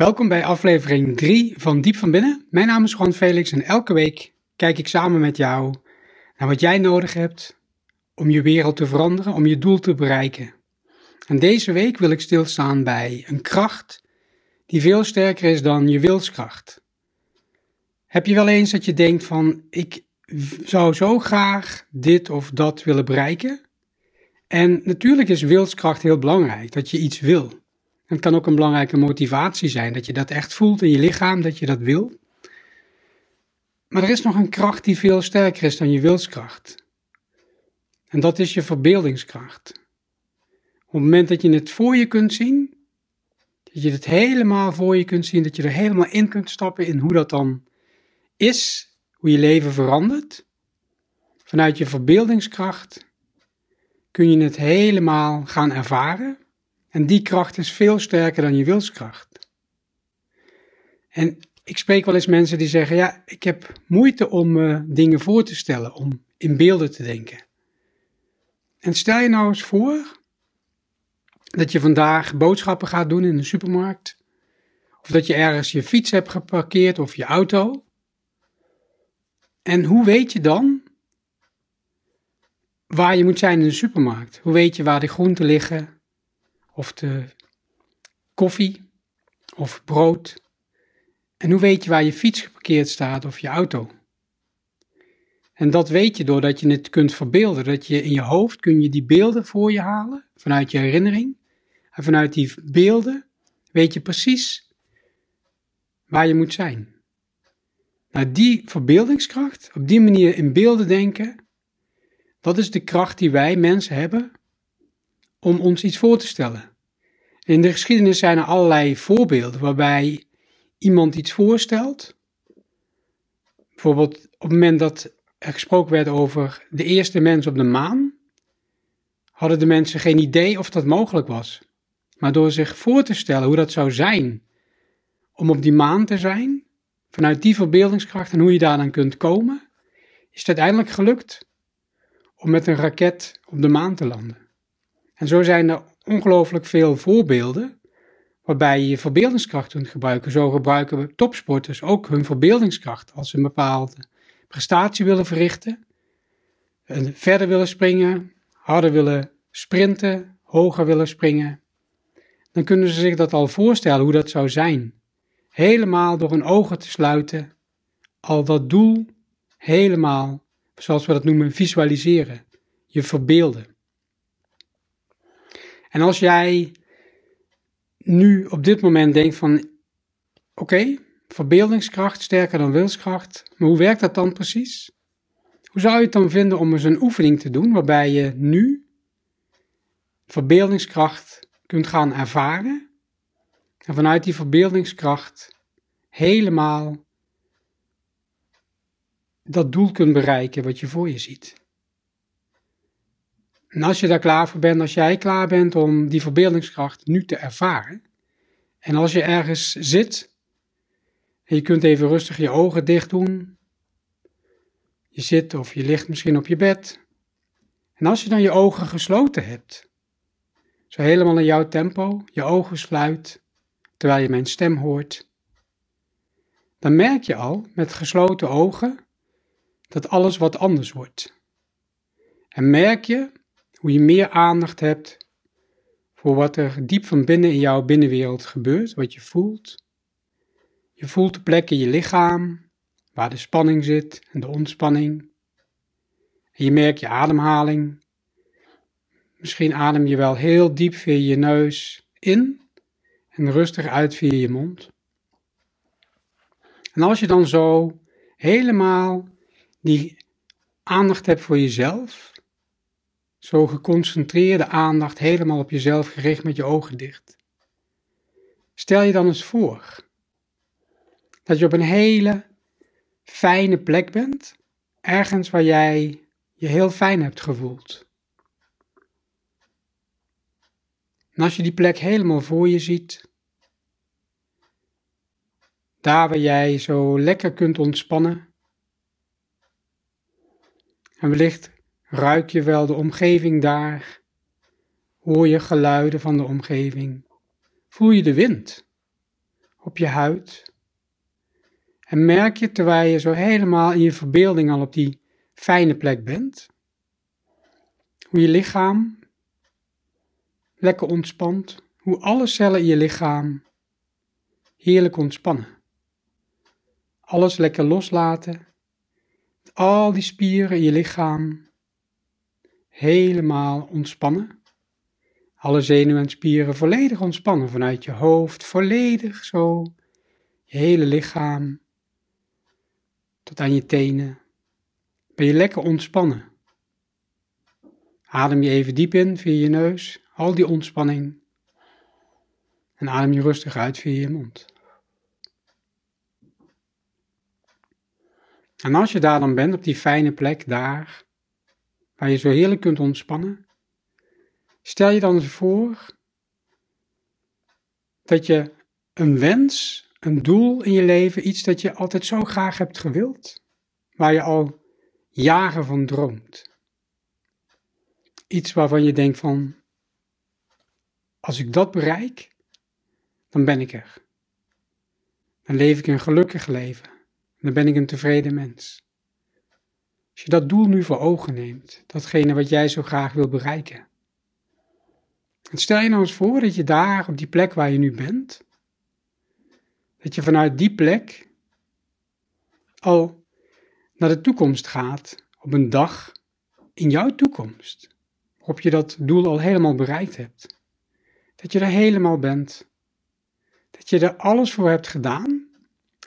Welkom bij aflevering 3 van Diep van Binnen. Mijn naam is Juan Felix en elke week kijk ik samen met jou naar wat jij nodig hebt om je wereld te veranderen, om je doel te bereiken. En deze week wil ik stilstaan bij een kracht die veel sterker is dan je wilskracht. Heb je wel eens dat je denkt van ik zou zo graag dit of dat willen bereiken? En natuurlijk is wilskracht heel belangrijk, dat je iets wil. Het kan ook een belangrijke motivatie zijn, dat je dat echt voelt in je lichaam, dat je dat wil. Maar er is nog een kracht die veel sterker is dan je wilskracht. En dat is je verbeeldingskracht. Op het moment dat je het voor je kunt zien, dat je het helemaal voor je kunt zien, dat je er helemaal in kunt stappen in hoe dat dan is, hoe je leven verandert, vanuit je verbeeldingskracht kun je het helemaal gaan ervaren en die kracht is veel sterker dan je wilskracht. En ik spreek wel eens mensen die zeggen: Ja, ik heb moeite om uh, dingen voor te stellen, om in beelden te denken. En stel je nou eens voor dat je vandaag boodschappen gaat doen in een supermarkt, of dat je ergens je fiets hebt geparkeerd of je auto. En hoe weet je dan waar je moet zijn in de supermarkt? Hoe weet je waar de groenten liggen? Of de koffie of brood. En hoe weet je waar je fiets geparkeerd staat of je auto? En dat weet je doordat je het kunt verbeelden. Dat je in je hoofd kun je die beelden voor je halen, vanuit je herinnering. En vanuit die beelden weet je precies waar je moet zijn. Nou, die verbeeldingskracht, op die manier in beelden denken, dat is de kracht die wij mensen hebben om ons iets voor te stellen. In de geschiedenis zijn er allerlei voorbeelden waarbij iemand iets voorstelt. Bijvoorbeeld op het moment dat er gesproken werd over de eerste mens op de maan, hadden de mensen geen idee of dat mogelijk was. Maar door zich voor te stellen hoe dat zou zijn om op die maan te zijn, vanuit die verbeeldingskracht en hoe je daar dan kunt komen, is het uiteindelijk gelukt om met een raket op de maan te landen. En zo zijn er ongelooflijk veel voorbeelden waarbij je je verbeeldingskracht kunt gebruiken. Zo gebruiken topsporters ook hun verbeeldingskracht als ze een bepaalde prestatie willen verrichten, verder willen springen, harder willen sprinten, hoger willen springen. Dan kunnen ze zich dat al voorstellen hoe dat zou zijn. Helemaal door hun ogen te sluiten, al dat doel helemaal, zoals we dat noemen, visualiseren. Je verbeelden. En als jij nu op dit moment denkt van, oké, verbeeldingskracht sterker dan wilskracht, maar hoe werkt dat dan precies? Hoe zou je het dan vinden om eens een oefening te doen waarbij je nu verbeeldingskracht kunt gaan ervaren en vanuit die verbeeldingskracht helemaal dat doel kunt bereiken wat je voor je ziet. En als je daar klaar voor bent, als jij klaar bent om die verbeeldingskracht nu te ervaren, en als je ergens zit, en je kunt even rustig je ogen dicht doen, je zit of je ligt misschien op je bed, en als je dan je ogen gesloten hebt, zo helemaal in jouw tempo, je ogen sluit, terwijl je mijn stem hoort, dan merk je al met gesloten ogen dat alles wat anders wordt. En merk je hoe je meer aandacht hebt voor wat er diep van binnen in jouw binnenwereld gebeurt, wat je voelt. Je voelt de plek in je lichaam waar de spanning zit en de ontspanning. En je merkt je ademhaling. Misschien adem je wel heel diep via je neus in en rustig uit via je mond. En als je dan zo helemaal die aandacht hebt voor jezelf, zo geconcentreerde aandacht helemaal op jezelf gericht met je ogen dicht. Stel je dan eens voor dat je op een hele fijne plek bent, ergens waar jij je heel fijn hebt gevoeld. En als je die plek helemaal voor je ziet, daar waar jij zo lekker kunt ontspannen, en wellicht Ruik je wel de omgeving daar? Hoor je geluiden van de omgeving? Voel je de wind? op je huid. En merk je terwijl je zo helemaal in je verbeelding al op die fijne plek bent, hoe je lichaam lekker ontspant, hoe alle cellen in je lichaam heerlijk ontspannen. Alles lekker loslaten, al die spieren in je lichaam helemaal ontspannen. Alle zenuwen en spieren volledig ontspannen vanuit je hoofd, volledig zo, je hele lichaam tot aan je tenen. Ben je lekker ontspannen. Adem je even diep in via je neus, al die ontspanning. En adem je rustig uit via je mond. En als je daar dan bent, op die fijne plek daar, waar je zo heerlijk kunt ontspannen, stel je dan eens voor dat je een wens, een doel in je leven, iets dat je altijd zo graag hebt gewild, waar je al jaren van droomt. Iets waarvan je denkt van, als ik dat bereik, dan ben ik er. Dan leef ik een gelukkig leven. Dan ben ik een tevreden mens. Als je dat doel nu voor ogen neemt, datgene wat jij zo graag wil bereiken. En stel je nou eens voor dat je daar op die plek waar je nu bent, dat je vanuit die plek al naar de toekomst gaat, op een dag in jouw toekomst, waarop je dat doel al helemaal bereikt hebt. Dat je er helemaal bent. Dat je er alles voor hebt gedaan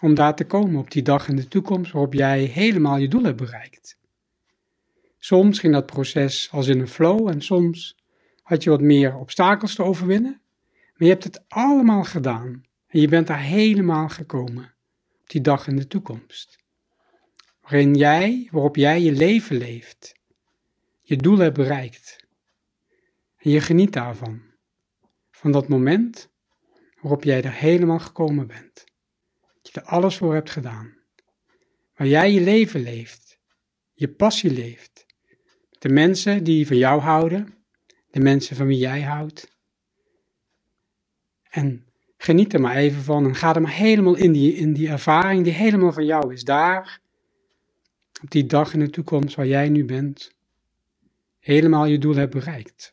om daar te komen op die dag in de toekomst waarop jij helemaal je doel hebt bereikt. Soms ging dat proces als in een flow en soms had je wat meer obstakels te overwinnen. Maar je hebt het allemaal gedaan en je bent daar helemaal gekomen op die dag in de toekomst. Waarin jij, waarop jij je leven leeft, je doel hebt bereikt. En je geniet daarvan. Van dat moment waarop jij er helemaal gekomen bent. Dat je er alles voor hebt gedaan. Waar jij je leven leeft, je passie leeft. De mensen die van jou houden, de mensen van wie jij houdt. En geniet er maar even van en ga er maar helemaal in die, in die ervaring die helemaal van jou is. Daar, op die dag in de toekomst waar jij nu bent, helemaal je doel hebt bereikt.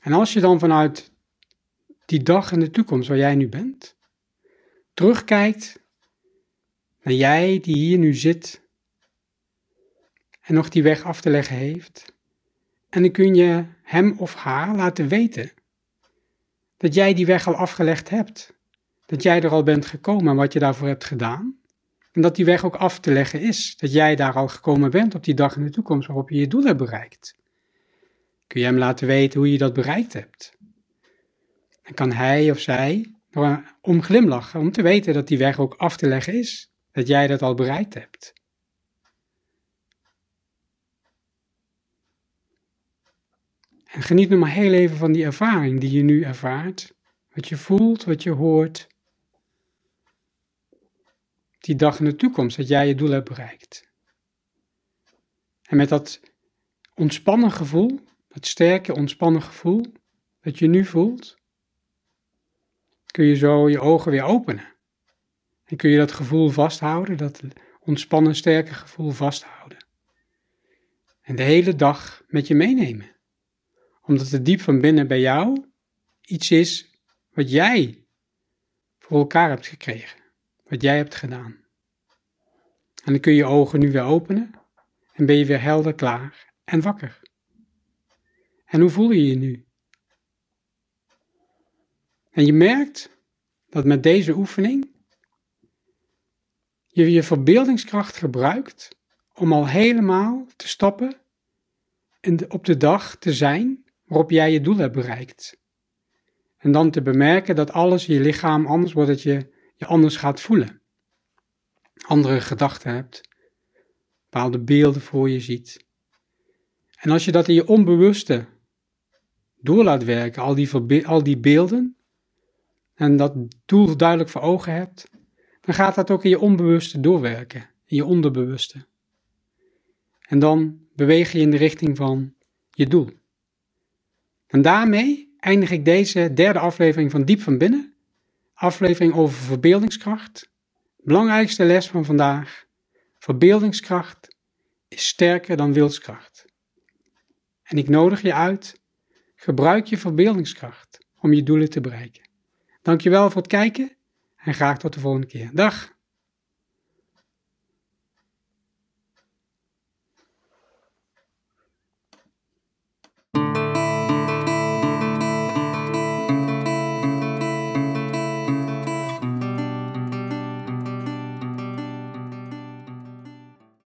En als je dan vanuit die dag in de toekomst waar jij nu bent, terugkijkt naar jij die hier nu zit nog die weg af te leggen heeft. En dan kun je hem of haar laten weten dat jij die weg al afgelegd hebt. Dat jij er al bent gekomen en wat je daarvoor hebt gedaan. En dat die weg ook af te leggen is. Dat jij daar al gekomen bent op die dag in de toekomst waarop je je doel hebt bereikt. Kun je hem laten weten hoe je dat bereikt hebt. Dan kan hij of zij om glimlachen, om te weten dat die weg ook af te leggen is. Dat jij dat al bereikt hebt. En geniet nog maar heel even van die ervaring die je nu ervaart. Wat je voelt, wat je hoort. Die dag in de toekomst dat jij je doel hebt bereikt. En met dat ontspannen gevoel, dat sterke ontspannen gevoel dat je nu voelt, kun je zo je ogen weer openen. En kun je dat gevoel vasthouden, dat ontspannen sterke gevoel vasthouden. En de hele dag met je meenemen omdat het diep van binnen bij jou iets is wat jij voor elkaar hebt gekregen. Wat jij hebt gedaan. En dan kun je je ogen nu weer openen en ben je weer helder, klaar en wakker. En hoe voel je je nu? En je merkt dat met deze oefening je je verbeeldingskracht gebruikt om al helemaal te stappen en op de dag te zijn waarop jij je doel hebt bereikt. En dan te bemerken dat alles in je lichaam anders wordt, dat je je anders gaat voelen. Andere gedachten hebt, bepaalde beelden voor je ziet. En als je dat in je onbewuste door laat werken, al die, al die beelden, en dat doel duidelijk voor ogen hebt, dan gaat dat ook in je onbewuste doorwerken, in je onderbewuste. En dan beweeg je in de richting van je doel. En daarmee eindig ik deze derde aflevering van Diep van Binnen. Aflevering over verbeeldingskracht. Belangrijkste les van vandaag. Verbeeldingskracht is sterker dan wilskracht. En ik nodig je uit, gebruik je verbeeldingskracht om je doelen te bereiken. Dankjewel voor het kijken en graag tot de volgende keer. Dag!